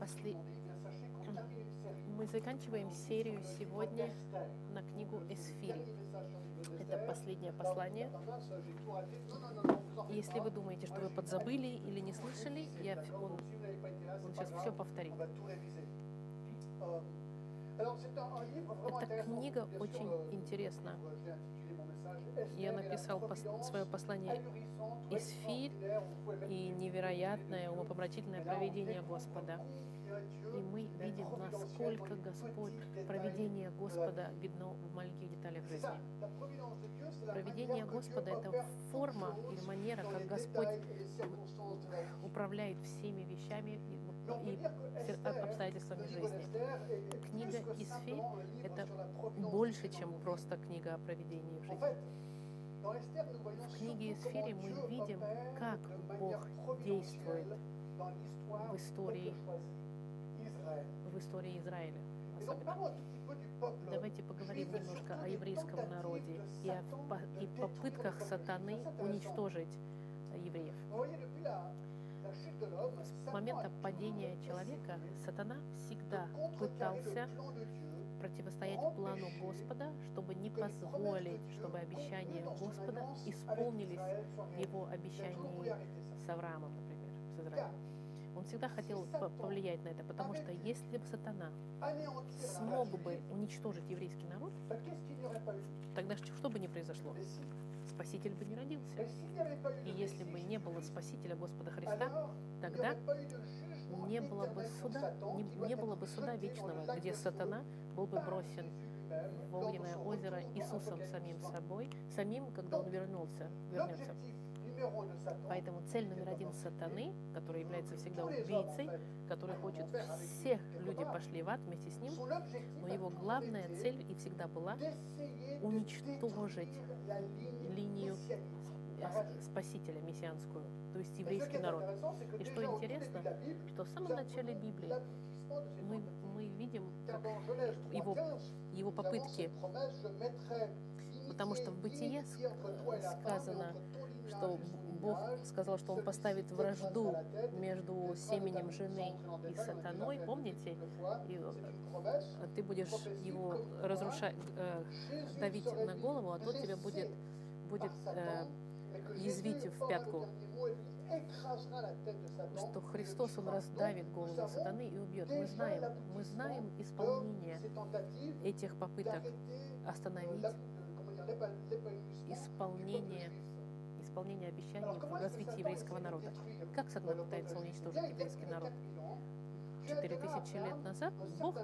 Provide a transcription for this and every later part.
После... Мы заканчиваем серию сегодня на книгу Эсфирь. Это последнее послание. Если вы думаете, что вы подзабыли или не слышали, я, он, он сейчас все повторит. Эта книга очень интересна. Я написал пос свое послание «Исфирь» и невероятное умопомрачительное проведение Господа. И мы видим, насколько Господь, проведение Господа видно в маленьких деталях жизни. Проведение Господа — это форма или манера, как Господь управляет всеми вещами и обстоятельствами жизни. Книга Исфирь — это больше, чем просто книга о проведении в жизни. В книге Исфири мы видим, как Бог действует в истории, в истории Израиля. Особенно. Давайте поговорим немножко о еврейском народе и о и попытках сатаны уничтожить евреев. С момента падения человека сатана всегда пытался противостоять плану Господа, чтобы не позволить, чтобы обещания Господа исполнились его обещании с Авраамом, например, с Израилем. Он всегда хотел повлиять на это, потому что если бы сатана смог бы уничтожить еврейский народ, тогда что бы ни произошло? Спаситель бы не родился. И если бы не было Спасителя Господа Христа, тогда не было бы суда, не, не было бы суда вечного, где сатана был бы бросен в огненное озеро Иисусом самим собой, самим, когда он вернулся, вернется. Поэтому цель номер один сатаны, который является всегда убийцей, который хочет всех люди пошли в ад вместе с ним, но его главная цель и всегда была уничтожить линию спасителя мессианскую, то есть еврейский народ. И что интересно, что в самом начале Библии мы, мы видим его, его попытки, потому что в Бытие сказано, что Бог сказал, что Он поставит вражду между семенем жены и сатаной, помните? И э, ты будешь его разрушать, э, давить на голову, а тот тебя будет, будет э, язвить в пятку что Христос, Он раздавит голову сатаны и убьет. Мы знаем, мы знаем исполнение этих попыток остановить исполнение, исполнение обещаний в развитии еврейского народа. Как сатана пытается уничтожить еврейский народ? Четыре тысячи лет назад Бог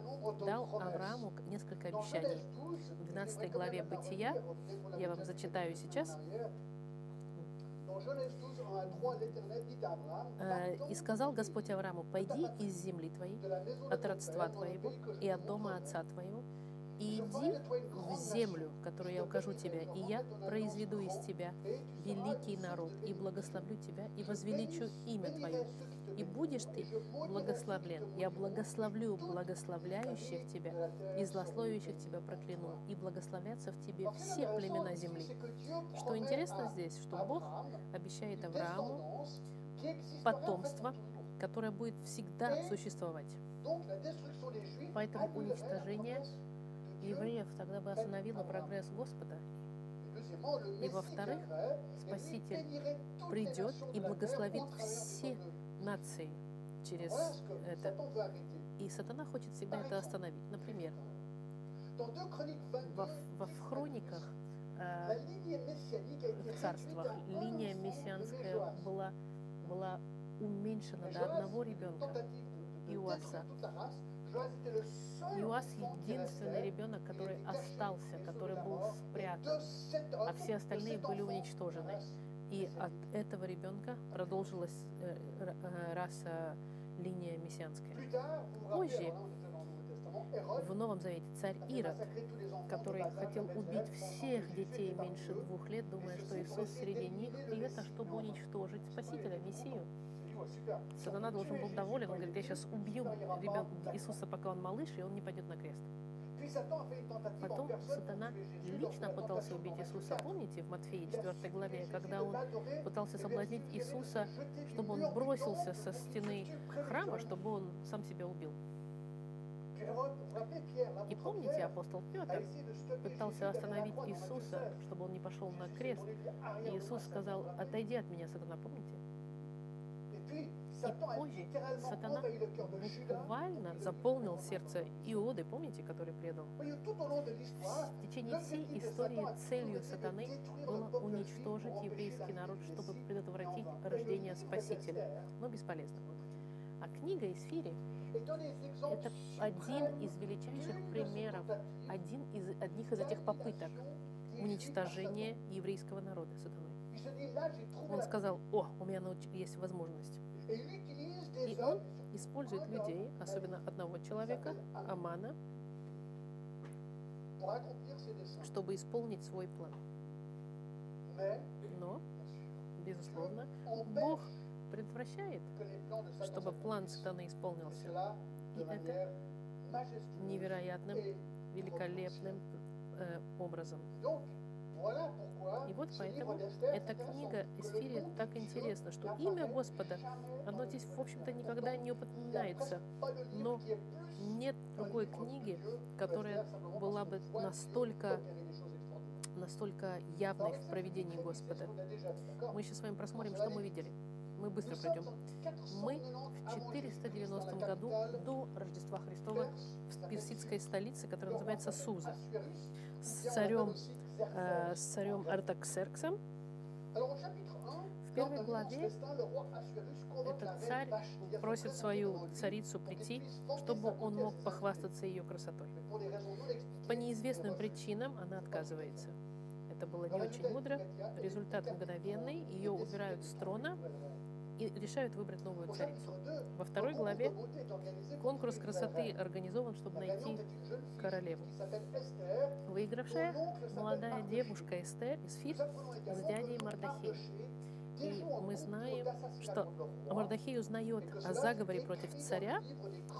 дал Аврааму несколько обещаний. В 12 главе Бытия, я вам зачитаю сейчас, Э, «И сказал Господь Аврааму, пойди из земли твоей, от родства твоего и от дома отца твоего, и иди в землю, которую я укажу тебя, и я произведу из тебя великий народ, и благословлю тебя, и возвеличу имя твое, и будешь ты благословлен. Я благословлю благословляющих тебя, и злословящих тебя прокляну, и благословятся в тебе все племена земли. Что интересно здесь, что Бог обещает Аврааму потомство, которое будет всегда существовать. Поэтому уничтожение евреев тогда бы остановило прогресс Господа. И во-вторых, Спаситель придет и благословит все нации через это. И сатана хочет всегда это остановить. Например, во, в хрониках э, в линия мессианская была, была уменьшена до одного ребенка, Иоаса. Иоас единственный ребенок, который остался, который был спрятан, а все остальные были уничтожены. И от этого ребенка продолжилась э, э, раса линия мессианская. Позже, в Новом Завете, царь Ирод, который хотел убить всех детей меньше двух лет, думая, что Иисус среди них, и это чтобы уничтожить Спасителя, Мессию. Сатана должен был доволен, он говорит, я сейчас убью ребенка Иисуса, пока он малыш, и он не пойдет на крест. Потом сатана лично пытался убить Иисуса. Помните в Матфея 4 главе, когда он пытался соблазнить Иисуса, чтобы он бросился со стены храма, чтобы он сам себя убил. И помните, апостол Петр пытался остановить Иисуса, чтобы он не пошел на крест. И Иисус сказал, отойди от меня, сатана, помните? И позже сатана буквально заполнил сердце Иоды, помните, который предал? В течение всей истории целью сатаны было уничтожить еврейский народ, чтобы предотвратить рождение Спасителя. Но бесполезно. А книга Исфири – это один из величайших примеров, один из, одних из этих попыток уничтожения еврейского народа сатаной. Он сказал, о, у меня есть возможность. И он использует людей, особенно одного человека, Амана, чтобы исполнить свой план. Но, безусловно, Бог предотвращает, чтобы план сатаны исполнился. И это невероятным, великолепным э, образом. И вот поэтому эта книга Эсфири так интересна, что имя Господа, оно здесь, в общем-то, никогда не упоминается. Но нет другой книги, которая была бы настолько настолько явной в проведении Господа. Мы сейчас с вами просмотрим, что мы видели. Мы быстро пройдем. Мы в 490 году до Рождества Христова в персидской столице, которая называется Суза, с царем э, с царем Артаксерксом. В первой главе этот царь просит свою царицу прийти, чтобы он мог похвастаться ее красотой. По неизвестным причинам она отказывается. Это было не очень мудро. Результат мгновенный. Ее убирают с трона и решают выбрать новую царицу. Во второй главе конкурс красоты организован, чтобы найти королеву. Выигравшая молодая девушка Эстер из Фит с дядей Мардахей. И мы знаем, что Мардахей узнает о заговоре против царя,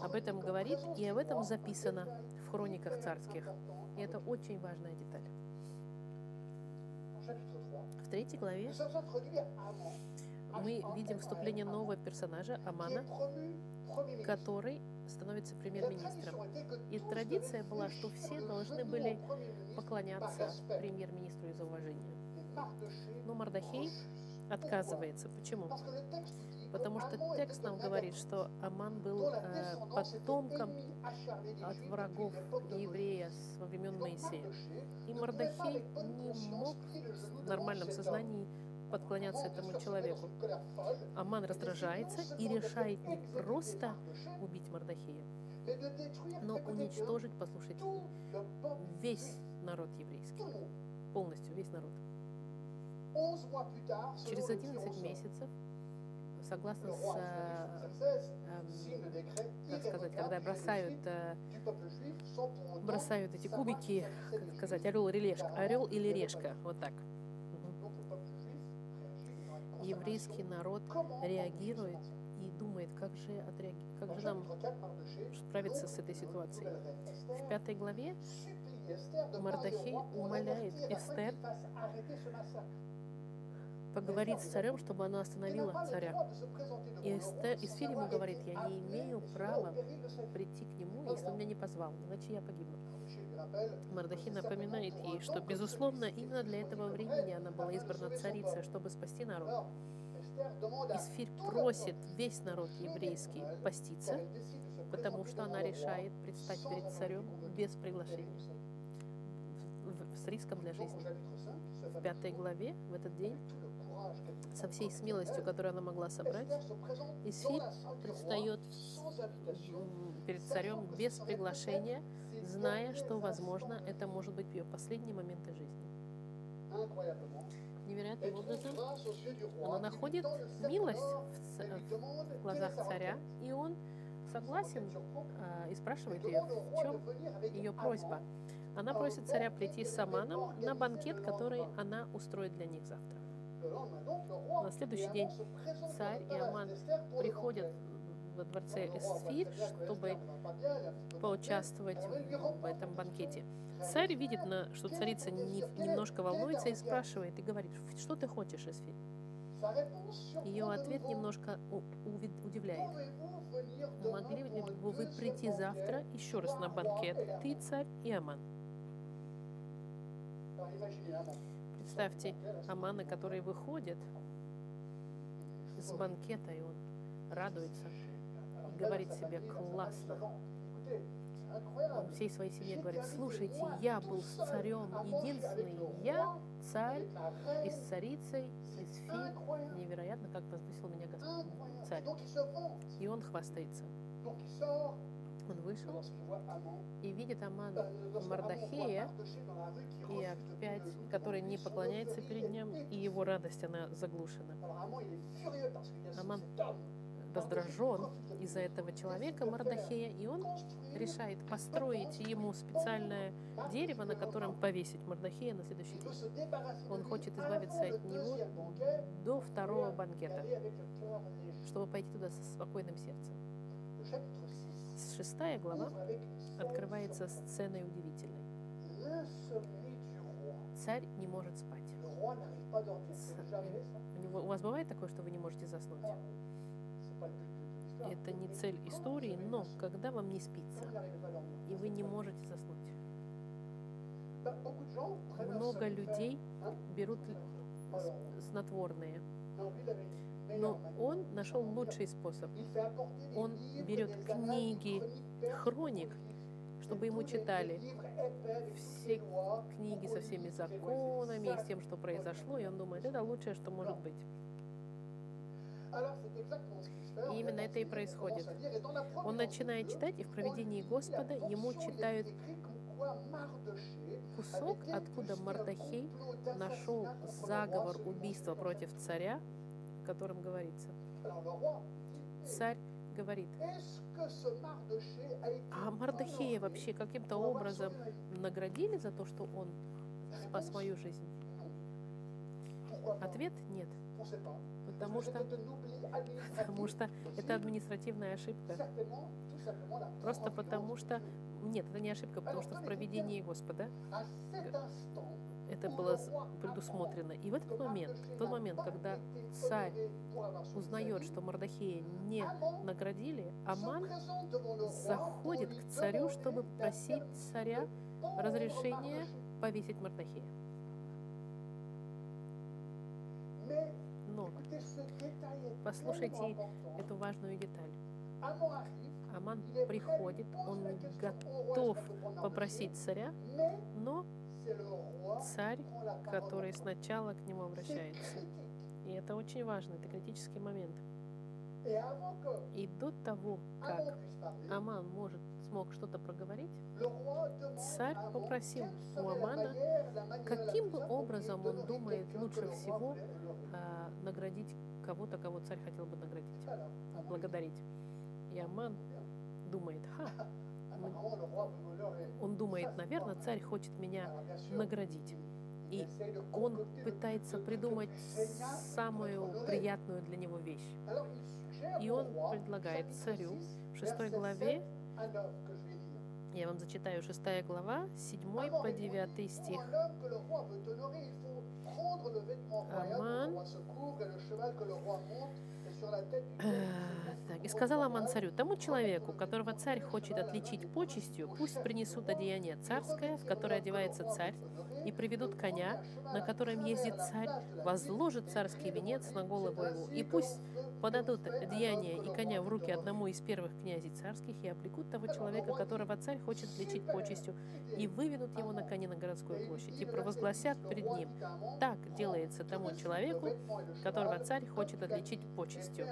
об этом говорит, и об этом записано в хрониках царских. И это очень важная деталь. В третьей главе мы видим вступление нового персонажа, Амана, который становится премьер-министром. И традиция была, что все должны были поклоняться премьер-министру из уважения. Но Мардахей отказывается. Почему? Потому что текст нам говорит, что Аман был э, потомком от врагов еврея во времен Моисея. И Мардахей не мог в нормальном сознании подклоняться этому человеку. Аман раздражается и решает не просто убить Мардахея, но уничтожить, послушайте, весь народ еврейский. Полностью весь народ. Через 11 месяцев, согласно с, э, как сказать, когда бросают, э, бросают эти кубики, как сказать, орел или решка, орел или решка, вот так еврейский народ реагирует и думает, как же, отреаги... как же нам справиться с этой ситуацией. В пятой главе Мардахей умоляет Эстер поговорить с царем, чтобы она остановила царя. И Эстер, Исфир ему говорит, я не имею права прийти к нему, если он меня не позвал, иначе я погибну. Мардахи напоминает ей, что, безусловно, именно для этого времени она была избрана царицей, чтобы спасти народ. Исфирь просит весь народ еврейский поститься, потому что она решает предстать перед царем без приглашения, с риском для жизни. В пятой главе, в этот день, со всей смелостью, которую она могла собрать, Исфирь предстает перед царем без приглашения, зная, что, возможно, это может быть ее последние моменты жизни. Невероятным образом она находит милость в, в глазах царя, и он согласен э, и спрашивает ее, в чем ее просьба. Она просит царя прийти с Аманом на банкет, который она устроит для них завтра. На следующий день царь и Аман приходят во дворце Эсфир, чтобы поучаствовать в этом банкете. Царь видит, что царица не- немножко волнуется и спрашивает, и говорит, что ты хочешь, Эсфир? Ее ответ немножко удивляет. Могли ли бы вы прийти завтра еще раз на банкет, ты, царь и Аман? Представьте Амана, который выходит с банкета, и он радуется и говорит себе классно. Он всей своей семье говорит, слушайте, я был с царем единственный, я царь и с царицей, и с Фи. Невероятно, как возвысил меня Господь, царь. И он хвастается. Он вышел и видит Аман Мардахея, и опять, который не поклоняется перед ним, и его радость, она заглушена. Аман раздражен из-за этого человека Мардахея, и он решает построить ему специальное дерево, на котором повесить Мардахея на следующий день. Он хочет избавиться от него до второго банкета, чтобы пойти туда со спокойным сердцем. Шестая глава открывается сценой удивительной. Царь не может спать. У, него, у вас бывает такое, что вы не можете заснуть? Это не цель истории, но когда вам не спится, и вы не можете заснуть, много людей берут снотворные, но он нашел лучший способ. Он берет книги, хроник, чтобы ему читали все книги со всеми законами и с тем, что произошло, и он думает, это лучшее, что может быть. И именно это и происходит. Он начинает читать, и в проведении Господа ему читают кусок, откуда Мардахей нашел заговор убийства против царя, котором говорится. Царь говорит, а Мардахея вообще каким-то образом наградили за то, что он спас мою жизнь? Ответ – нет. Потому что, потому что это административная ошибка. Просто потому что... Нет, это не ошибка, потому что в проведении Господа это было предусмотрено. И в этот момент, в тот момент, когда царь узнает, что Мардахея не наградили, Аман заходит к царю, чтобы просить царя разрешения повесить Мардахея. Но послушайте эту важную деталь. Аман приходит, он готов попросить царя, но царь, который сначала к нему обращается. И это очень важно, это критический момент. И до того, как Аман может, смог что-то проговорить, царь попросил у Амана, каким бы образом он думает лучше всего а, наградить кого-то, кого царь хотел бы наградить, благодарить. И Аман думает, ха, он думает, наверное, царь хочет меня наградить. И он пытается придумать самую приятную для него вещь. И он предлагает царю в шестой главе, я вам зачитаю шестая глава, 7 по 9 стих. Аман Э, и сказал Аман царю, тому человеку, которого царь хочет отличить почестью, пусть принесут одеяние царское, в которое одевается царь, и приведут коня, на котором ездит царь, возложат царский венец на голову его, и пусть подадут одеяние и коня в руки одному из первых князей царских и облекут того человека, которого царь хочет отличить почестью, и выведут его на коне на городскую площадь, и провозгласят перед ним, так делается тому человеку, которого царь хочет отличить почестью.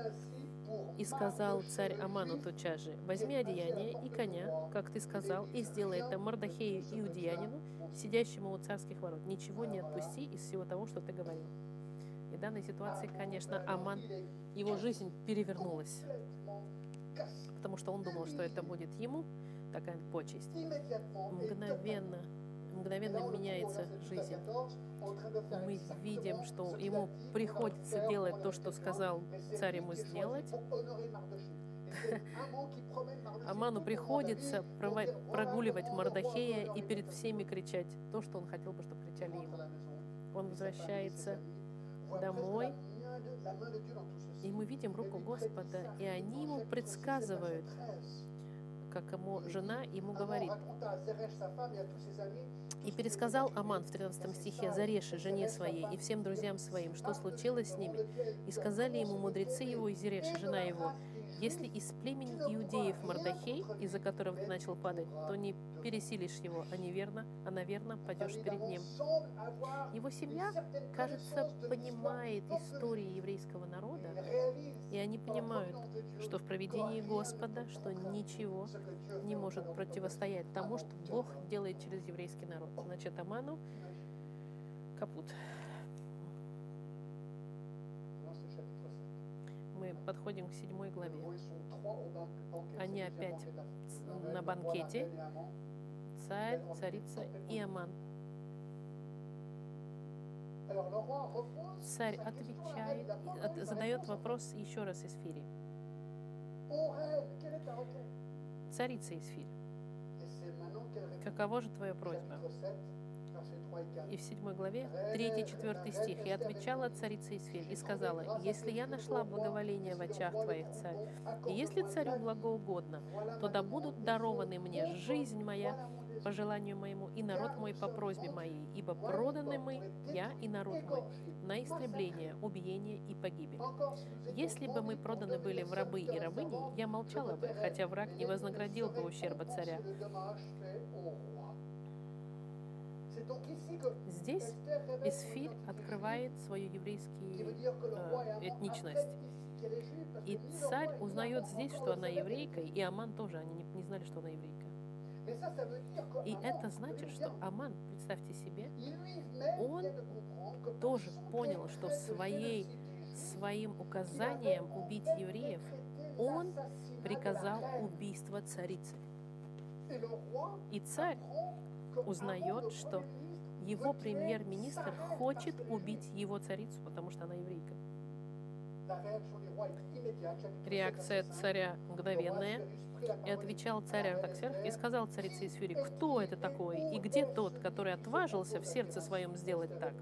И сказал царь Аману тотчас же, возьми одеяние и коня, как ты сказал, и сделай это Мардахею иудеянину, сидящему у царских ворот. Ничего не отпусти из всего того, что ты говорил. И в данной ситуации, конечно, Аман, его жизнь перевернулась, потому что он думал, что это будет ему такая почесть. Мгновенно, мгновенно меняется жизнь. Мы видим, что ему приходится делать то, что сказал царь ему сделать, Аману приходится прогуливать Мардахея и перед всеми кричать то, что он хотел бы, чтобы кричали ему. Он возвращается домой, и мы видим руку Господа, и они ему предсказывают, как ему жена ему говорит. И пересказал Аман в 13 стихе Зареши, жене своей, и всем друзьям своим, что случилось с ними. И сказали ему мудрецы его и Зереши, жена его, если из племени иудеев Мардахей, из-за которого ты начал падать, то не пересилишь его, а неверно, а наверно пойдешь перед ним. Его семья, кажется, понимает истории еврейского народа, и они понимают, что в проведении Господа, что ничего не может противостоять тому, что Бог делает через еврейский народ. Значит, Аману капут. Мы подходим к седьмой главе. Они опять на банкете. Царь, царица и Аман. Царь отвечает, от- задает вопрос еще раз Исфире. Царица Исфирь, каково же твоя просьба? И в седьмой главе, 3-4 стих, «И отвечала царица Исфирь и сказала, «Если я нашла благоволение в очах твоих, царь, и если царю благоугодно, то да будут дарованы мне жизнь моя по желанию моему и народ мой по просьбе моей, ибо проданы мы, я и народ мой, на истребление, убиение и погибель. Если бы мы проданы были в рабы и рабыни, я молчала бы, хотя враг не вознаградил бы ущерба царя. Здесь Исфирь открывает свою еврейскую э, этничность. И царь узнает здесь, что она еврейка, и Аман тоже, они не, не знали, что она еврейка. И это значит, что Аман, представьте себе, он тоже понял, что своей, своим указанием убить евреев он приказал убийство царицы. И царь узнает, что его премьер-министр хочет убить его царицу, потому что она еврейка. Реакция царя мгновенная. И отвечал царь Артаксерх и сказал царице Исфири, кто это такой и где тот, который отважился в сердце своем сделать так?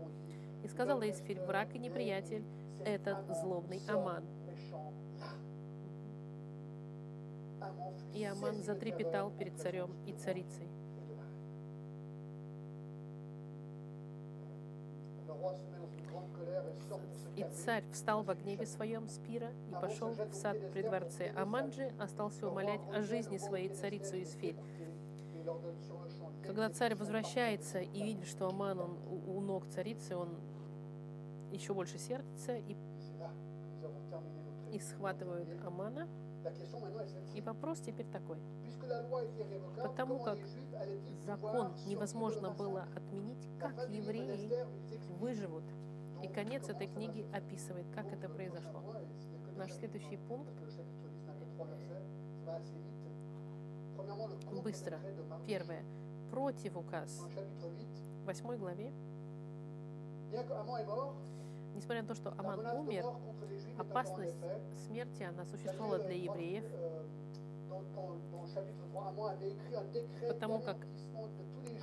И сказала Исфирь, враг и неприятель, это злобный Аман. И Аман затрепетал перед царем и царицей. И царь встал во гневе своем с пира и пошел в сад при дворце. Аман же остался умолять о жизни своей царицу Исфирь. Когда царь возвращается и видит, что Аман он у, у ног царицы, он еще больше сердится и, и схватывают Амана. И вопрос теперь такой. Потому как закон невозможно было отменить, как евреи выживут. И конец этой книги описывает, как это произошло. Наш следующий пункт быстро. Первое. Противуказ. В восьмой главе. Несмотря на то, что Аман умер, опасность смерти, она существовала для евреев, потому как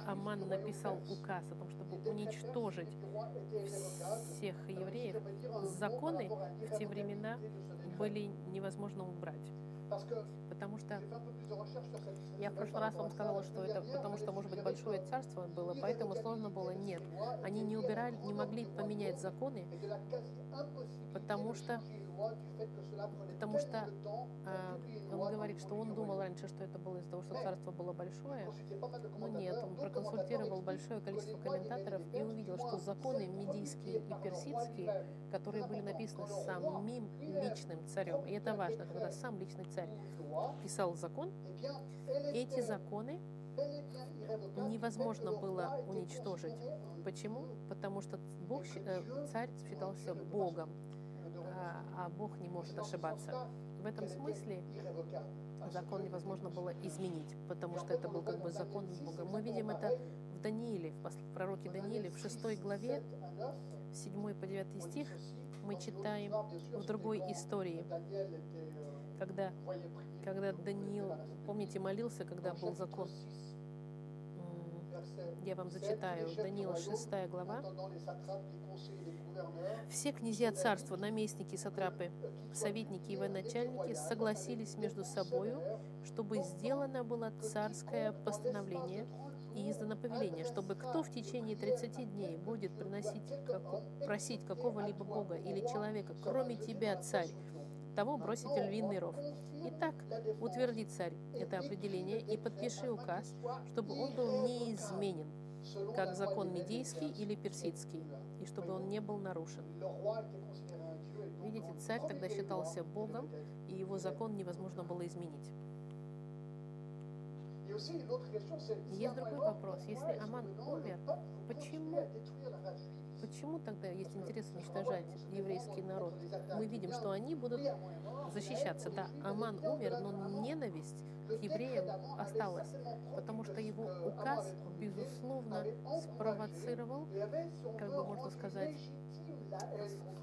Аман написал указ о том, чтобы уничтожить всех евреев, законы в те времена были невозможно убрать. Потому что я в прошлый раз вам сказала, что это потому что, может быть, большое царство было, поэтому сложно было. Нет, они не убирали, не могли поменять законы, потому что потому что а, он говорит, что он думал раньше, что это было из-за того, что царство было большое, но нет, он проконсультировал большое количество комментаторов и увидел, что законы медийские и персидские, которые были написаны самим личным царем, и это важно, когда сам личный царь писал закон, эти законы невозможно было уничтожить. Почему? Потому что Бог, царь считался Богом, а Бог не может ошибаться. В этом смысле закон невозможно было изменить, потому что это был как бы закон Бога. Мы видим это в Данииле, в пророке Данииле, в шестой главе, 7 по 9 стих, мы читаем в другой истории. когда, когда Даниил, помните, молился, когда был закон. Я вам зачитаю. Даниил 6 глава. Все князья царства, наместники, сатрапы, советники и военачальники согласились между собою, чтобы сделано было царское постановление и издано повеление, чтобы кто в течение 30 дней будет приносить, как, просить какого-либо бога или человека, кроме тебя, царь, того бросить львиный ров. Итак, утверди царь это определение и подпиши указ, чтобы он был неизменен, как закон медийский или персидский, и чтобы он не был нарушен. Видите, царь тогда считался Богом, и его закон невозможно было изменить. Есть другой вопрос. Если Аман умер, почему, почему тогда есть интерес уничтожать еврейский народ? Мы видим, что они будут защищаться. Да, Аман умер, но ненависть к евреям осталась, потому что его указ, безусловно, спровоцировал, как бы можно сказать,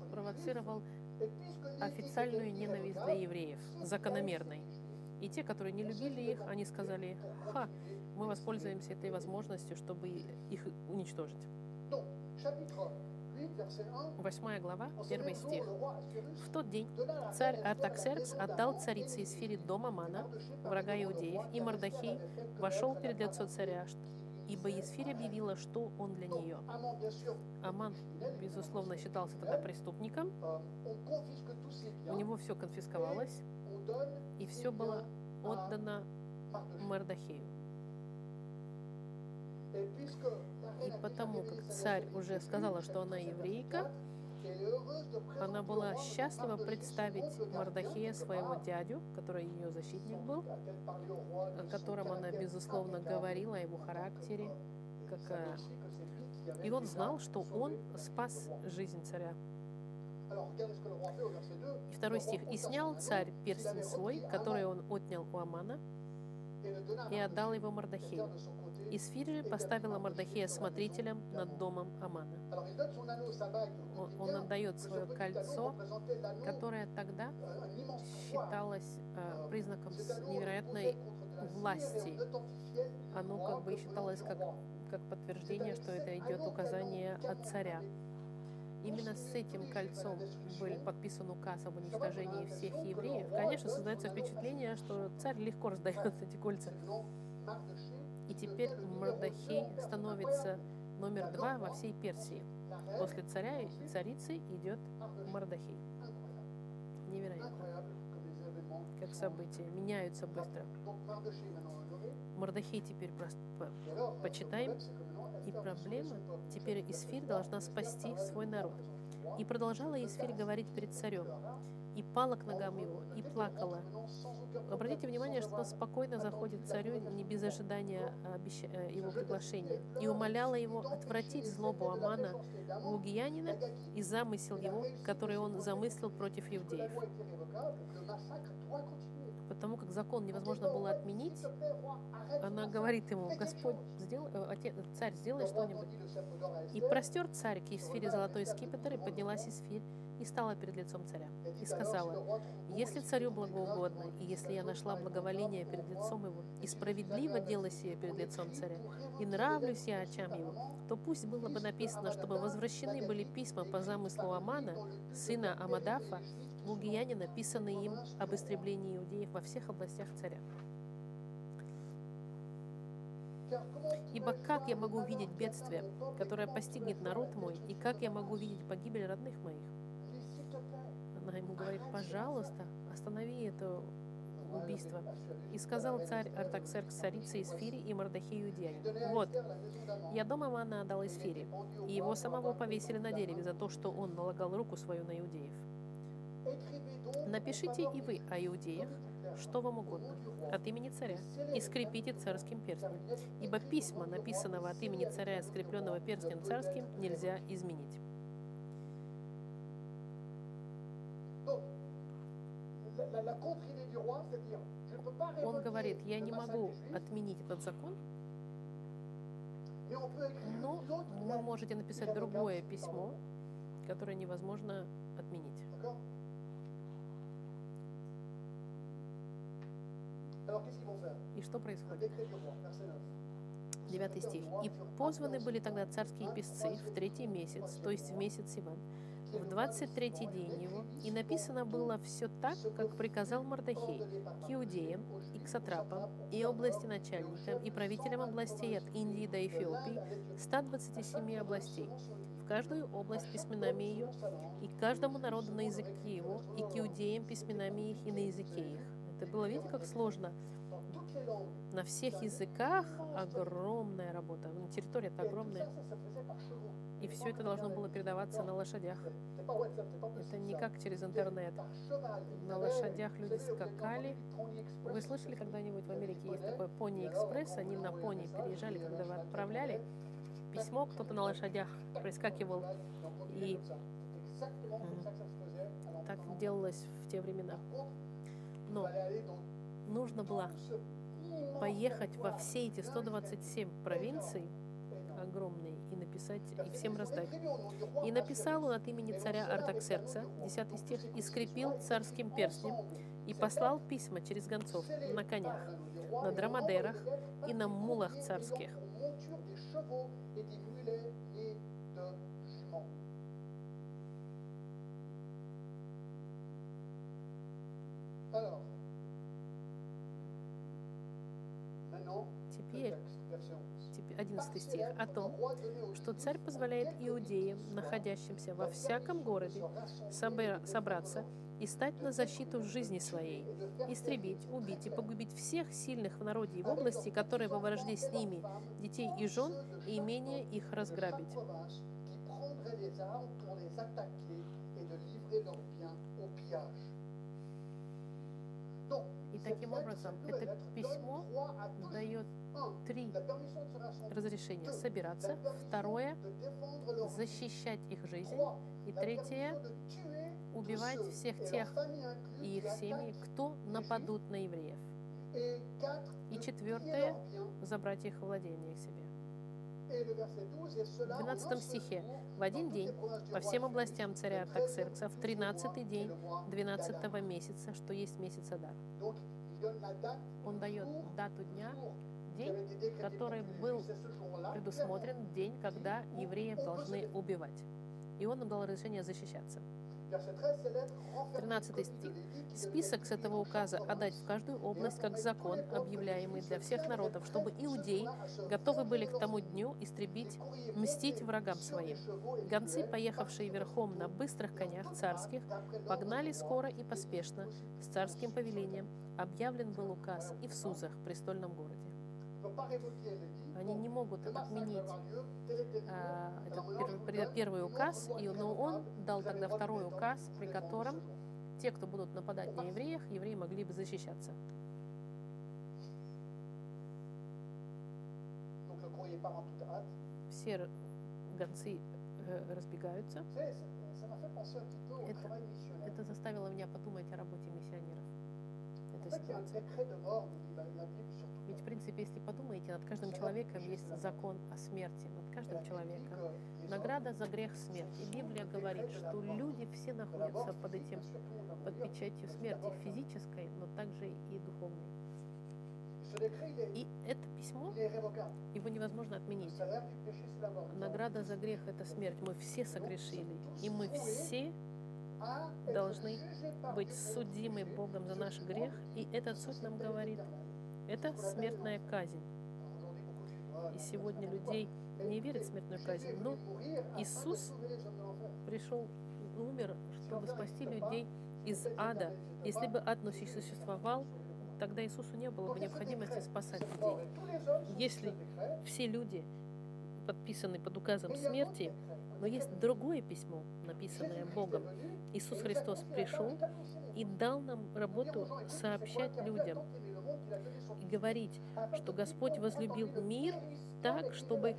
спровоцировал официальную ненависть для евреев, закономерной. И те, которые не любили их, они сказали, ха, мы воспользуемся этой возможностью, чтобы их уничтожить. Восьмая глава, первый стих. В тот день царь Артаксеркс отдал царице Исфире дом Амана, врага иудеев, и Мардахей вошел перед лицо царя, ибо Исфирь объявила, что он для нее. Аман, безусловно, считался тогда преступником. У него все конфисковалось и все было отдано Мардахею. И потому как царь уже сказала, что она еврейка, она была счастлива представить Мардахея, своего дядю, который ее защитник был, о котором она, безусловно, говорила, о его характере. Как, и он знал, что он спас жизнь царя. И второй стих. «И снял царь перстень свой, который он отнял у Амана, и отдал его Мардахею. И Сфиржи поставила Мардахея смотрителем над домом Амана. Он, он отдает свое кольцо, которое тогда считалось э, признаком невероятной власти. Оно как бы считалось как, как подтверждение, что это идет указание от царя. Именно с этим кольцом был подписан указ об уничтожении всех евреев. Конечно, создается впечатление, что царь легко раздает эти кольца. И теперь Мордахей становится номер два во всей Персии. После царя и царицы идет Мордахей. Невероятно. Как события меняются быстро. Мордахей теперь просто почитаем. И проблема, теперь Исфирь должна спасти свой народ. И продолжала Исфирь говорить перед царем, и пала к ногам его, и плакала. Обратите внимание, что она спокойно заходит к царю, не без ожидания обещ... Э, его приглашения, и умоляла его отвратить злобу Амана, лугиянина, и замысел его, который он замыслил против иудеев потому как закон невозможно было отменить, она говорит ему, Господь, сделай, э, отец, царь, сделай что-нибудь. И простер царь к Исфире золотой скипетр, и поднялась Исфирь, и стала перед лицом царя. И сказала, если царю благоугодно, и если я нашла благоволение перед лицом его, и справедливо дело сие перед лицом царя, и нравлюсь я очам его, то пусть было бы написано, чтобы возвращены были письма по замыслу Амана, сына Амадафа, Лугияне, написанные им об истреблении иудеев во всех областях царя. Ибо как я могу видеть бедствие, которое постигнет народ мой, и как я могу видеть погибель родных моих? Она ему говорит, пожалуйста, останови это убийство. И сказал царь Артаксеркс царице Исфире и Мордахею Диане, вот, я дом Амана отдал Исфире, и его самого повесили на дереве за то, что он налагал руку свою на иудеев. Напишите и вы о иудеях, что вам угодно, от имени царя, и скрепите царским перстнем, ибо письма, написанного от имени царя, скрепленного перстнем царским, нельзя изменить. Он говорит, я не могу отменить этот закон, но вы можете написать другое письмо, которое невозможно отменить. И что происходит? Девятый стих. «И позваны были тогда царские песцы в третий месяц, то есть в месяц Сиван, в двадцать третий день его, и написано было все так, как приказал Мордахей, к иудеям и к сатрапам, и области начальникам, и правителям областей от Индии до Эфиопии, 127 областей, в каждую область письменами ее, и к каждому народу на языке его, и к иудеям письменами их и на языке их. Это было, видите, как сложно? На всех языках огромная работа. Территория-то огромная. И все это должно было передаваться на лошадях. Это не как через интернет. На лошадях люди скакали. Вы слышали когда-нибудь в Америке есть такой Пони Экспресс? Они на пони переезжали, когда вы отправляли письмо, кто-то на лошадях прискакивал. И так делалось в те времена. Но нужно было поехать во все эти 127 провинций огромные написать, и всем раздать. И написал он от имени царя Артаксеркса, 10 стих, и скрепил царским перстнем, и послал письма через гонцов на конях, на драмадерах и на мулах царских. Теперь, 11. теперь 11 стих, о том, что царь позволяет иудеям, находящимся во всяком городе, собра- собраться и стать на защиту жизни своей, истребить, убить и погубить всех сильных в народе и в области, которые во вражде с ними, детей и жен, и имения их разграбить. И таким образом, это письмо дает три разрешения собираться, второе защищать их жизнь, и третье убивать всех тех и их семьи, кто нападут на евреев. И четвертое, забрать их владение к себе. Et le verset 12, et cela В en 12 un seul стихе. В один день по всем областям царя le 13e Артаксеркса в du 13 mois, день et le mois 12 d'Adar. месяца, что есть месяц Адар. Он дает дату дня, день, который был предусмотрен день, когда евреев должны убивать. И он им дал разрешение защищаться. Verset 13, c'est l'être renfermé 13 comme стих. Список с этого указа отдать в каждую область как закон, объявляемый для всех народов, чтобы иудеи готовы были к тому дню истребить, мстить врагам своим. Гонцы, поехавшие верхом на быстрых конях царских, погнали скоро и поспешно, с царским повелением, объявлен был указ и в Сузах, престольном городе. Они не могут отменить а, этот первый указ, и, но он дал тогда второй указ, при котором те, кто будут нападать на евреев, евреи могли бы защищаться. Все гонцы э, разбегаются. Это-. Это заставило меня подумать о работе миссионеров. Un ситуация. Ведь, в принципе, если подумаете, над каждым человеком есть закон о смерти, над каждым человеком. Награда за грех смерть. И Библия говорит, что люди все находятся под этим, под печатью смерти физической, но также и духовной. И это письмо, его невозможно отменить. Награда за грех – это смерть. Мы все согрешили. И мы все должны быть судимы Богом за наш грех. И этот суд нам говорит. Это смертная казнь. И сегодня людей не верят в смертную казнь. Но Иисус пришел, умер, чтобы спасти людей из ада. Если бы ад существовал, тогда Иисусу не было бы необходимости спасать людей. Если все люди подписаны под указом смерти, но есть другое письмо, написанное Богом. Иисус Христос пришел и дал нам работу сообщать людям и говорить, что Господь возлюбил мир так, чтобы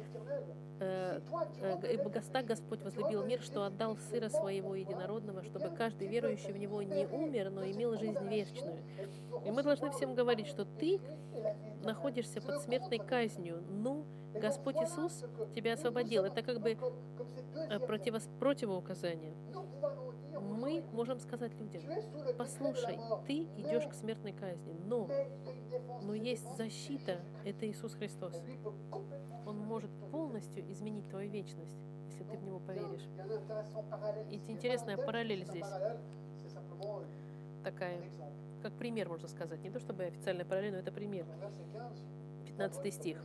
э, э, так Господь возлюбил мир, что отдал Сына Своего Единородного, чтобы каждый верующий в Него не умер, но имел жизнь вечную. И мы должны всем говорить, что ты находишься под смертной казнью, но Господь Иисус тебя освободил. Это как бы э, противоуказание. Мы можем сказать людям, послушай, ты идешь к смертной казни, но, но есть защита, это Иисус Христос. Он может полностью изменить твою вечность, если ты в Него поверишь. И интересная параллель здесь. Такая, как пример, можно сказать. Не то чтобы официальная параллель, но это пример. Verset 15, 15 стих.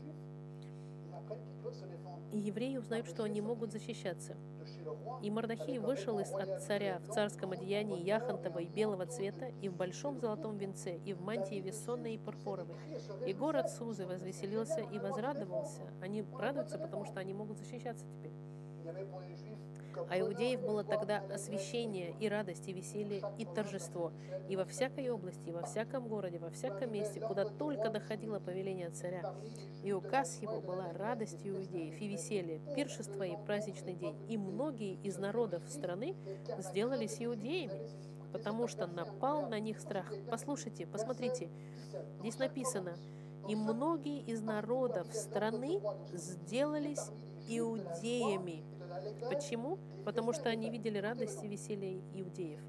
И евреи узнают, что они могут защищаться. И Мордахей вышел из от царя в царском одеянии яхонтового и белого цвета, и в большом золотом венце, и в мантии вессонной и пурпуровой. И город Сузы возвеселился и возрадовался. Они радуются, потому что они могут защищаться теперь. А иудеев было тогда освящение и радость, и веселье, и торжество. И во всякой области, и во всяком городе, во всяком месте, куда только доходило повеление царя, и указ его была радостью иудеев и веселье, пиршество и праздничный день. И многие из народов страны сделались иудеями, потому что напал на них страх. Послушайте, посмотрите, здесь написано, и многие из народов страны сделались иудеями. Почему? Потому что они видели радость и веселье иудеев.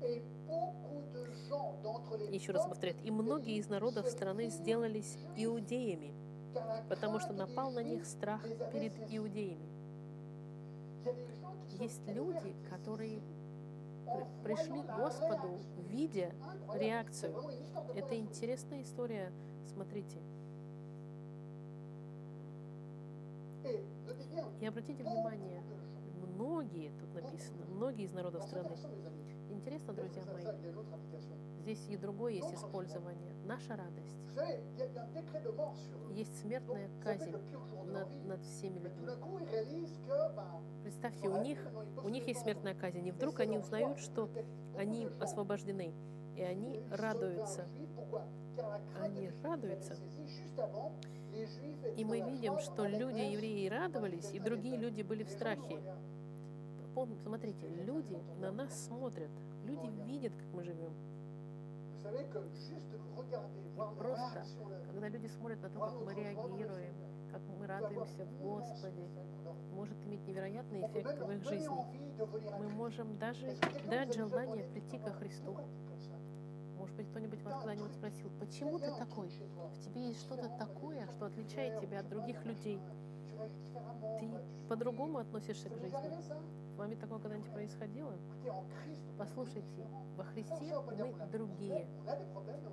Еще раз повторяю, и многие из народов страны сделались иудеями, потому что напал на них страх перед иудеями. Есть люди, которые пришли к Господу, видя реакцию. Это интересная история. Смотрите. И обратите внимание. Многие, тут написано, многие из народов страны. Интересно, друзья мои, здесь и другое есть использование. Наша радость. Есть смертная казнь над, над всеми людьми. Представьте, у них, у них есть смертная казнь, и вдруг они узнают, что они освобождены, и они радуются. Они радуются. И мы видим, что люди, евреи, радовались, и другие люди были в страхе. Смотрите, люди на нас смотрят, люди видят, как мы живем. Просто, когда люди смотрят на то, как мы реагируем, как мы радуемся в Господе, может иметь невероятный эффект в их жизни. Мы можем даже дать желание прийти ко Христу. Может быть, кто-нибудь вас когда-нибудь спросил, почему ты такой? В тебе есть что-то такое, что отличает тебя от других людей. Ты по-другому относишься к жизни. С вами такое когда-нибудь происходило? Послушайте, во Христе мы другие.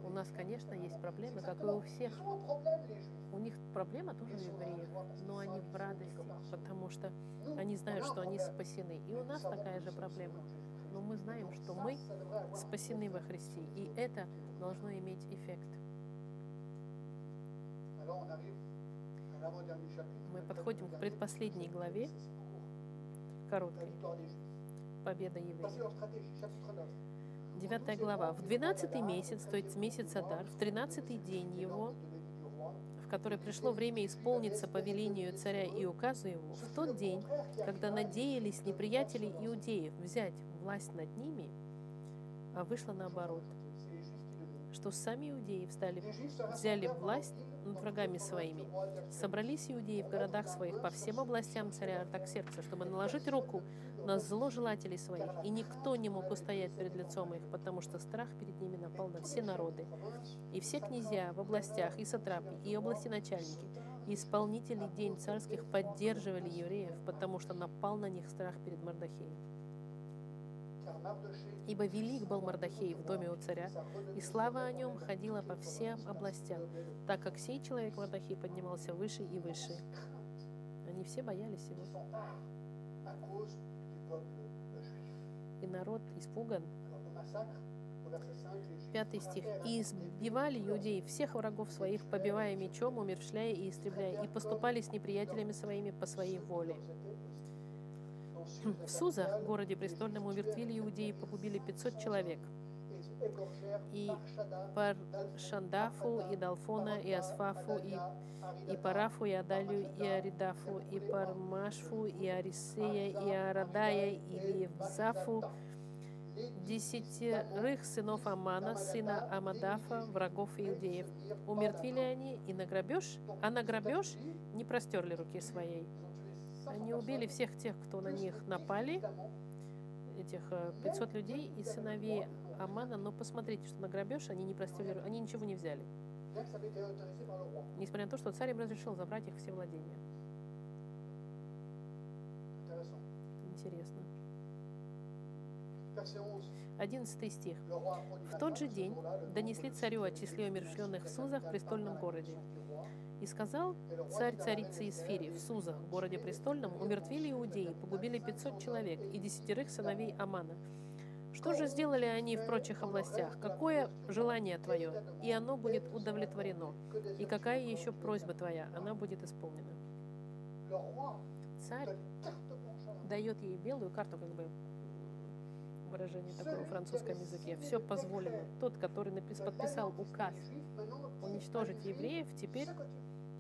У нас, конечно, есть проблемы, как и у всех. У них проблема тоже у евреев, но они в радости, потому что они знают, что они спасены. И у нас такая же проблема. Но мы знаем, что мы спасены во Христе, и это должно иметь эффект. Мы подходим к предпоследней главе, короткой, победа евреев. Девятая глава. В двенадцатый месяц, то есть месяц Адар, в тринадцатый день его, в который пришло время исполниться по велению царя и указу его, в тот день, когда надеялись неприятели иудеев взять власть над ними, а вышло наоборот, что сами иудеи встали, взяли власть над врагами своими. Собрались иудеи в городах своих по всем областям царя Артаксеркса, чтобы наложить руку на зложелателей своих, и никто не мог устоять перед лицом их, потому что страх перед ними напал на все народы. И все князья в областях, и сатрапы, и области начальники, и исполнители день царских поддерживали евреев, потому что напал на них страх перед Мордахеем. Ибо велик был Мордахей в доме у царя, и слава о нем ходила по всем областям, так как сей человек Мордахей поднимался выше и выше. Они все боялись его. И народ испуган. Пятый стих. «И избивали иудеи всех врагов своих, побивая мечом, умершляя и истребляя, и поступали с неприятелями своими по своей воле». В Сузах, городе престольном, умертвили иудеи, погубили 500 человек. И Пар Шандафу, и Далфона, и Асфафу, и, и Парафу, и Адалю, и Аридафу, и Пармашфу, и Арисея, и Арадая, и Левзафу, десятерых сынов Амана, сына Амадафа, врагов иудеев. Умертвили они и на грабеж, а на грабеж не простерли руки своей. Они убили всех тех, кто на них напали, этих э, 500 людей из сыновей Амана, но посмотрите, что на грабеж они не простили, они ничего не взяли. Несмотря на то, что царь им разрешил забрать их все владения. Интересно. Verset 11. 11 стих. В тот же день донесли царю о числе qui умерщвленных в Сузах, dans престольном городе. И сказал царь царицы Исфири в Сузах, городе престольном, умертвили иудеи, погубили 500 человек и десятерых сыновей Амана. Что же сделали они в прочих областях? Какое желание твое? И оно будет удовлетворено. И какая еще просьба твоя? Она будет исполнена. Царь дает ей белую карту, как бы выражение такое в французском языке. Все позволено. Тот, который напис- подписал указ уничтожить евреев, теперь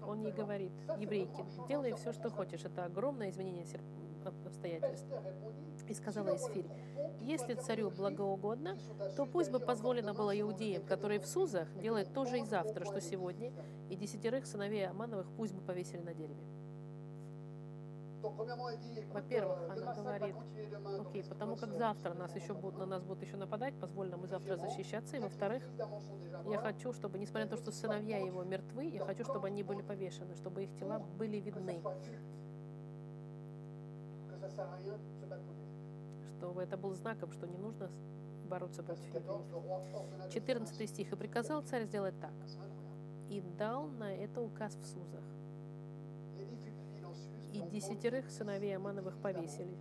он ей говорит, еврейки, делай все, что хочешь. Это огромное изменение обстоятельств. И сказала Исфирь, если царю благоугодно, то пусть бы позволено было иудеям, которые в Сузах, делать то же и завтра, что сегодня, и десятерых сыновей Амановых пусть бы повесили на дереве. Во-первых, она говорит, Окей, потому как завтра нас еще будут, на нас будут еще нападать, позволь нам и завтра защищаться. И во-вторых, я хочу, чтобы, несмотря на то, что сыновья его мертвы, я хочу, чтобы они были повешены, чтобы их тела были видны, чтобы это был знаком, что не нужно бороться против евреев. 14 стих. «И приказал царь сделать так, и дал на это указ в Сузах, и десятерых сыновей Амановых повесили.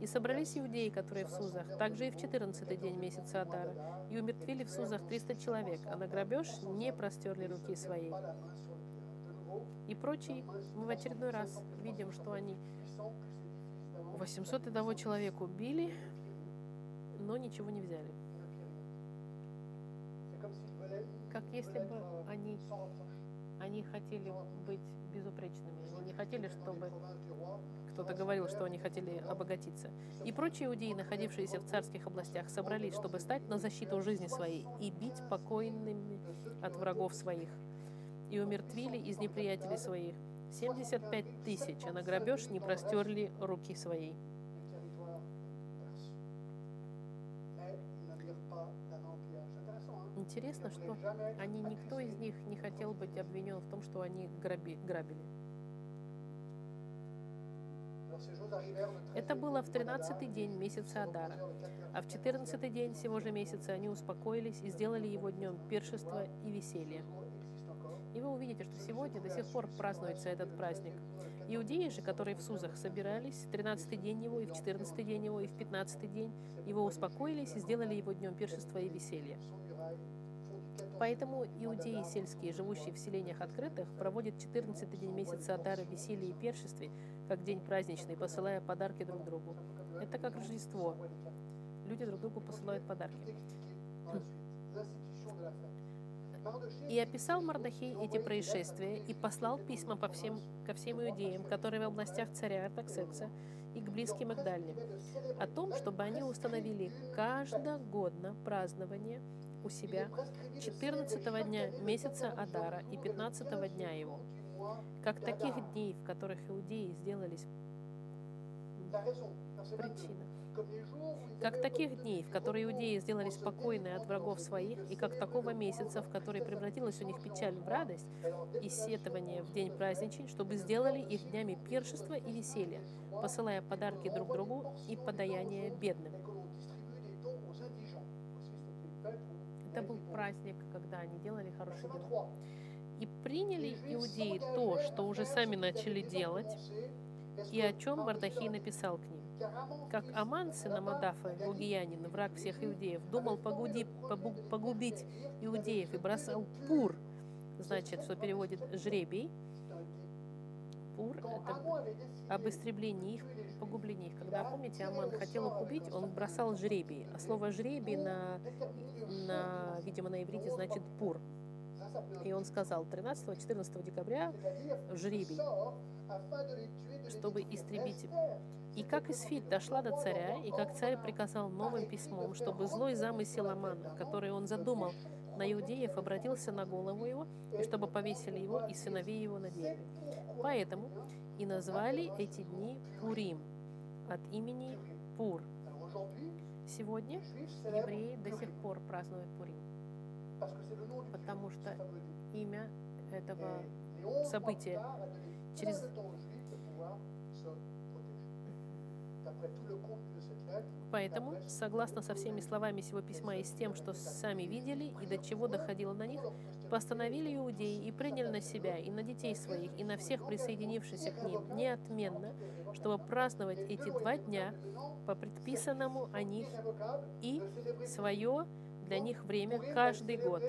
И собрались иудеи, которые в Сузах, также и в 14 день месяца Адара, и умертвили в Сузах 300 человек, а на грабеж не простерли руки своей. И прочие, мы в очередной раз видим, что они 800 одного человека убили, но ничего не взяли. Как если бы они, они хотели быть безупречными, они не хотели, чтобы кто-то говорил, что они хотели обогатиться. И прочие иудеи, находившиеся в царских областях, собрались, чтобы стать на защиту жизни своей и бить покойными от врагов своих. И умертвили из неприятелей своих 75 тысяч, а на грабеж не простерли руки своей. Интересно, что они, никто из них не хотел быть обвинен в том, что они граби, грабили. Это было в 13-й день месяца Адара. А в 14-й день сего же месяца они успокоились и сделали его днем пиршества и веселья. И вы увидите, что сегодня до сих пор празднуется этот праздник. Иудеи же, которые в Сузах собирались, в 13-й день его, и в 14-й день его, и в 15-й день его успокоились и сделали его днем пиршества и веселья. Поэтому иудеи сельские, живущие в селениях открытых, проводят 14-й день месяца Адара в веселье и пиршестве, как день праздничный, посылая подарки друг другу. Это как Рождество. Люди друг другу посылают подарки. И описал Мардахей эти происшествия и послал письма по всем, ко всем иудеям, которые в областях царя Артаксеркса и к близким и к дальним, о том, чтобы они установили каждогодно празднование у себя 14 дня месяца Адара и 15 дня его, как таких дней, в которых иудеи сделались причина. Как таких дней, в которые иудеи сделались спокойны от врагов своих, и как такого месяца, в который превратилась у них печаль в радость и сетование в день праздничный, чтобы сделали их днями пиршества и веселья, посылая подарки друг другу и подаяние бедным. Это был праздник, когда они делали хорошие дела. И приняли иудеи то, что уже сами начали делать, и о чем Мардахей написал к ним. Как Аман, сын Амадафа, лугиянин, враг всех иудеев, думал погуди, погубить иудеев и бросал пур, значит, что переводит жребий. Пур — это об истреблении их, погублении их. Когда, помните, Аман хотел их убить, он бросал жребий. А слово жребий на, на видимо, на иврите значит пур. И он сказал 13-14 декабря жребий, чтобы истребить. И как Исфирь дошла до царя, и как царь приказал новым письмом, чтобы злой замысел Амана, который он задумал на иудеев, обратился на голову его, и чтобы повесили его и сыновей его на дереве. Поэтому и назвали эти дни Пурим от имени Пур, Сегодня евреи до сих пор празднуют Пурим, потому что имя этого события через- Поэтому, согласно со всеми словами сего письма и с тем, что сами видели и до чего доходило на них, постановили иудеи и приняли на себя и на детей своих, и на всех присоединившихся к ним неотменно, чтобы праздновать эти два дня по предписанному о них и свое для них время каждый год.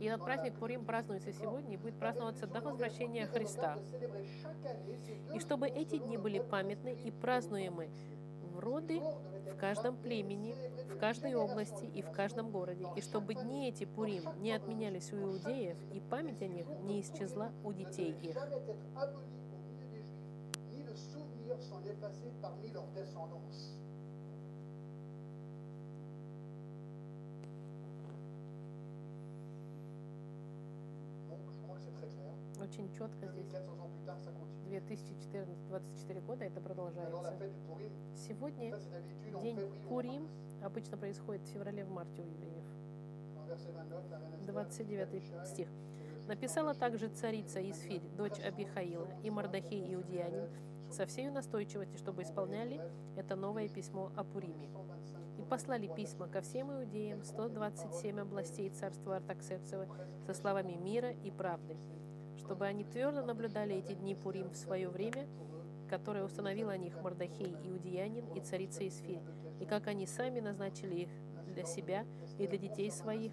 И этот праздник Пурим празднуется сегодня и будет праздноваться до возвращения Христа. И чтобы эти дни были памятны и празднуемы в роды в каждом племени, в каждой области и в каждом городе, и чтобы дни эти Пурим не отменялись у иудеев, и память о них не исчезла у детей их. jamais être abolis au milieu Очень четко здесь. 2400 ans plus tard, ça continue. 2014, 24 года это продолжается. Сегодня день Пурим обычно происходит в феврале, в марте у евреев. En verset 29, la reine Esther, 29 Abishai, стих. Написала также царица Исфирь, дочь Абихаила, и Мардахей Иудеянин, со всей настойчивостью, чтобы исполняли это новое письмо о Пуриме. И послали письма ко всем иудеям 127 областей царства Артаксерцева со словами мира и правды, чтобы они твердо наблюдали эти дни Пурим в свое время, которое установил о них Мардахей Иудеянин и царица Исфирь, и как они сами назначили их для себя и для детей своих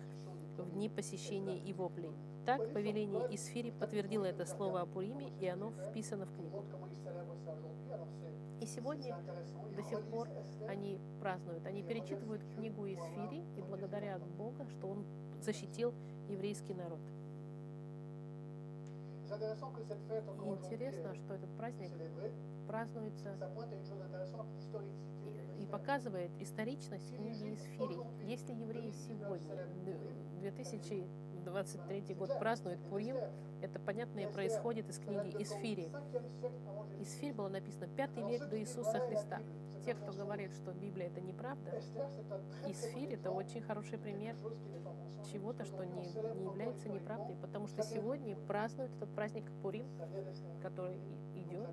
в дни посещения и воплей. Так повеление Исфири подтвердило это слово о Пуриме, и оно вписано в книгу. И сегодня до сих пор они празднуют, они перечитывают книгу Исфири и благодарят Бога, что Он защитил еврейский народ. И интересно, что этот праздник празднуется и- и показывает историчность книги Исфири. Если евреи сегодня, д- 2023 год, празднуют Пурим, это понятно и происходит из книги Исфири. Исфирь было написано пятый век до Иисуса Христа. Те, кто говорит, что Библия это неправда, Исфирь это очень хороший пример чего-то, что не, не является неправдой, потому что сегодня празднуют этот праздник Пурим, который и- идет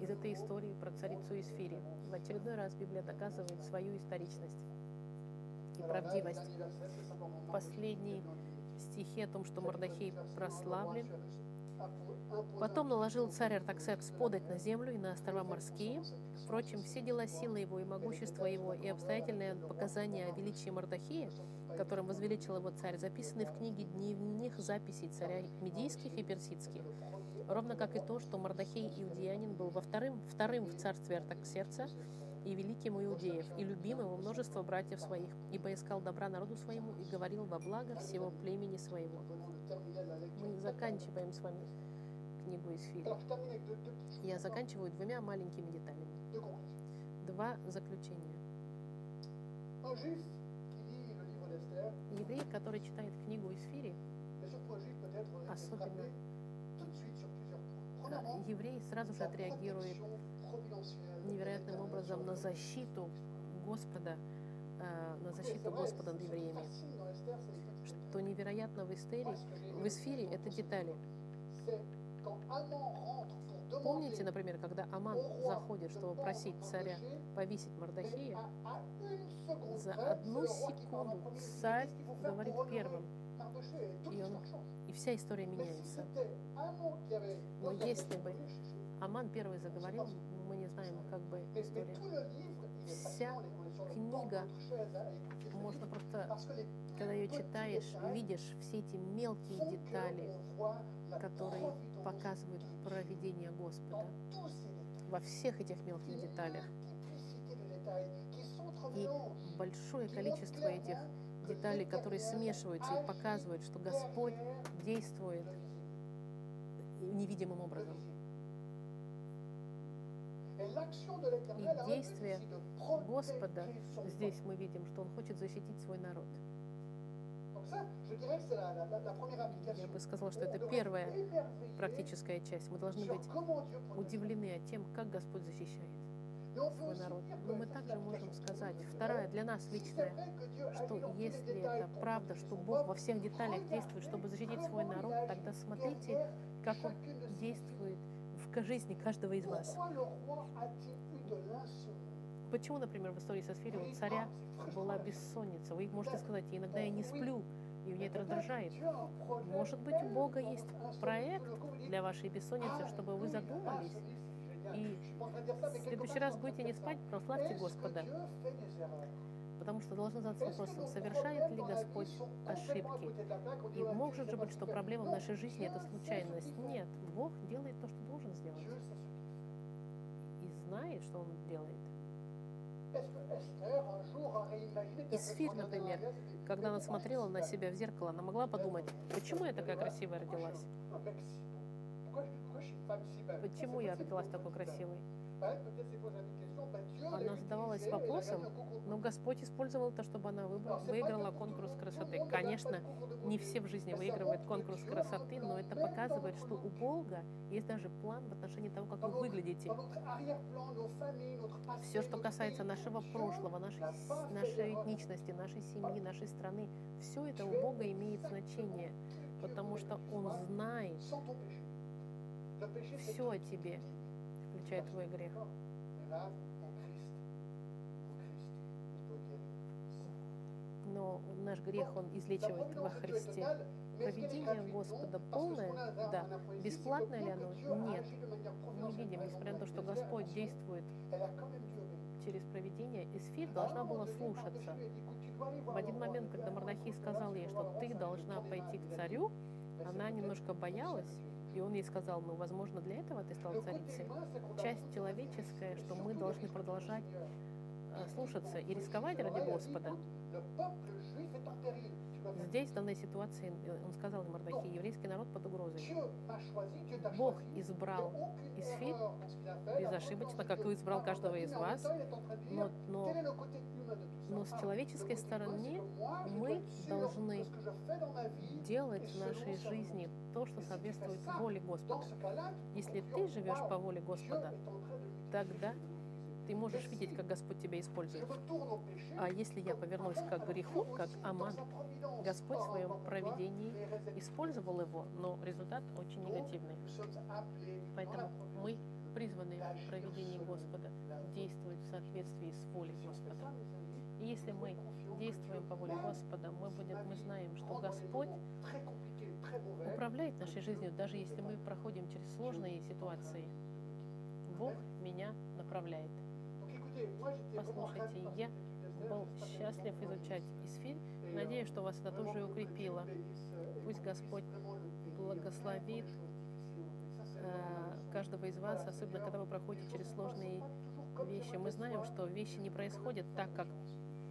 из этой истории про царицу Исфири. В очередной раз Библия доказывает свою историчность и правдивость. Последний стихи о том, что Мордахей прославлен. Потом наложил царь Артаксеркс подать на землю и на острова морские. Впрочем, все дела силы его и могущества его и обстоятельные показания о величии Мордахея, которым возвеличил его царь, записаны в книге дневных записей царя медийских и персидских. Ровно как и то, что Мордахей иудеянин был во вторым, вторым в царстве Артаксерца и великим у иудеев, и любимым у множества братьев своих, ибо искал добра народу своему и говорил во благо всего племени своего. Заканчиваем с вами книгу из фильма. Я заканчиваю двумя маленькими деталями. Два заключения. D'Esther, Еврей, который читает книгу из Фири, Особенно. Premièrement, еврей сразу же отреагирует невероятным образом на защиту Господа, э, на защиту Господа над евреями. Что невероятно в j'ai в Эсфире, это детали. Помните, например, когда Аман заходит, чтобы просить царя повесить Мордахея, за одну секунду царь говорит первым, И он- и вся история меняется. Но если бы Аман первый заговорил, мы не знаем, как бы история. Вся книга, можно просто, когда ее читаешь, видишь все эти мелкие детали, которые показывают проведение Господа. Во всех этих мелких деталях. И большое количество этих деталей, которые смешиваются и показывают, что Господь действует невидимым образом. И действие Господа здесь мы видим, что Он хочет защитить свой народ. Я бы сказала, что это первая практическая часть. Мы должны быть удивлены от тем, как Господь защищает. Свой народ. Но мы также можем сказать, вторая для нас личная, что если это правда, что Бог во всех деталях действует, чтобы защитить свой народ, тогда смотрите, как Он действует в ка- жизни каждого из вас. Почему, например, в истории со Сфирой у царя была бессонница? Вы можете сказать, иногда я не сплю, и меня это раздражает. Может быть, у Бога есть проект для вашей бессонницы, чтобы вы задумались. И в следующий раз будете не спать, прославьте Господа. Потому что должен задаться вопросом, совершает ли Господь ошибки? И может же быть, что проблема в нашей жизни это случайность. Нет, Бог делает то, что должен знает, что Он делает. Dans например, Когда она «Comment смотрела на себя в зеркало, она могла подумать, почему я такая красивая родилась? Почему я родилась такой красивой? Она задавалась вопросом, но Господь использовал это, чтобы она выиграла конкурс красоты. Конечно, не все в жизни выигрывают конкурс красоты, но это показывает, что у. Бога есть даже план в отношении того, как вы выглядите. Все, что касается нашего прошлого, нашей, нашей этничности, нашей семьи, нашей страны, все это у Бога имеет значение, потому что Он знает все о тебе, включая твой грех. Но наш грех Он излечивает во Христе. gratuite? Господа полное, да. Бесплатное ли оно? Нет. Мы видим, несмотря на то, что Господь действует через провидение, Исфирь должна была слушаться. Mardochée lui a dit, «Écoute, tu dois aller В один момент, когда que сказал ей, что ты должна пойти к царю, она немножко боялась, и он ей сказал, ну, возможно, для этого ты стал царицей. Часть человеческая, что мы должны продолжать э, слушаться и рисковать ради Господа. Здесь, в данной ситуации, э, он сказал Мардахей, еврейский народ под угрозой. Бог избрал Исфирь безошибочно, как и избрал каждого из вас, но, но, но с Ah, человеческой стороны мы должны делать в нашей жизни то, что соответствует воле Господа. Если ты живешь по воле Господа, тогда. Ты можешь видеть, как Господь тебя использует. А если я повернусь к греху, как Аман, Господь в своем проведении использовал его, но результат очень негативный. Поэтому мы призваны в проведении Господа действовать в соответствии с волей Господа. И если мы действуем по воле Господа, мы, будем, мы знаем, что Господь управляет нашей жизнью, даже если мы проходим через сложные ситуации. Бог меня направляет. Послушайте, я был счастлив изучать Исфирь. Надеюсь, что вас это тоже укрепило. Пусть Господь благословит э, каждого из вас, особенно когда вы проходите через сложные вещи. Мы знаем, что вещи не происходят так, как,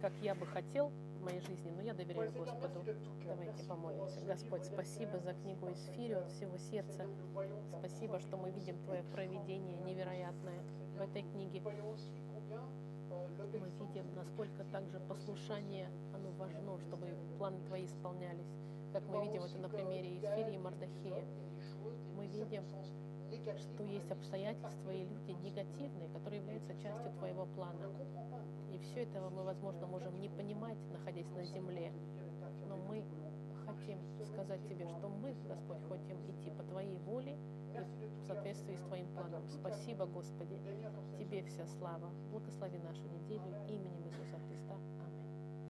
как я бы хотел в моей жизни, но я доверяю Господу. Давайте помолимся. Господь, спасибо за книгу Исфири от всего сердца. Спасибо, что мы видим Твое проведение невероятное в этой книге. Мы видим, насколько также послушание, оно важно, чтобы планы Твои исполнялись. Как мы видим это на примере Исфири и Мардахея. Мы видим, что есть обстоятельства и люди негативные, которые являются частью Твоего плана. И все этого мы, возможно, можем не понимать, находясь на земле. Но мы хотим сказать Тебе, что мы, Господь, хотим идти по Твоей воле в соответствии с Твоим планом. Спасибо, Господи. Тебе вся слава. Благослови нашу неделю именем Иисуса Христа.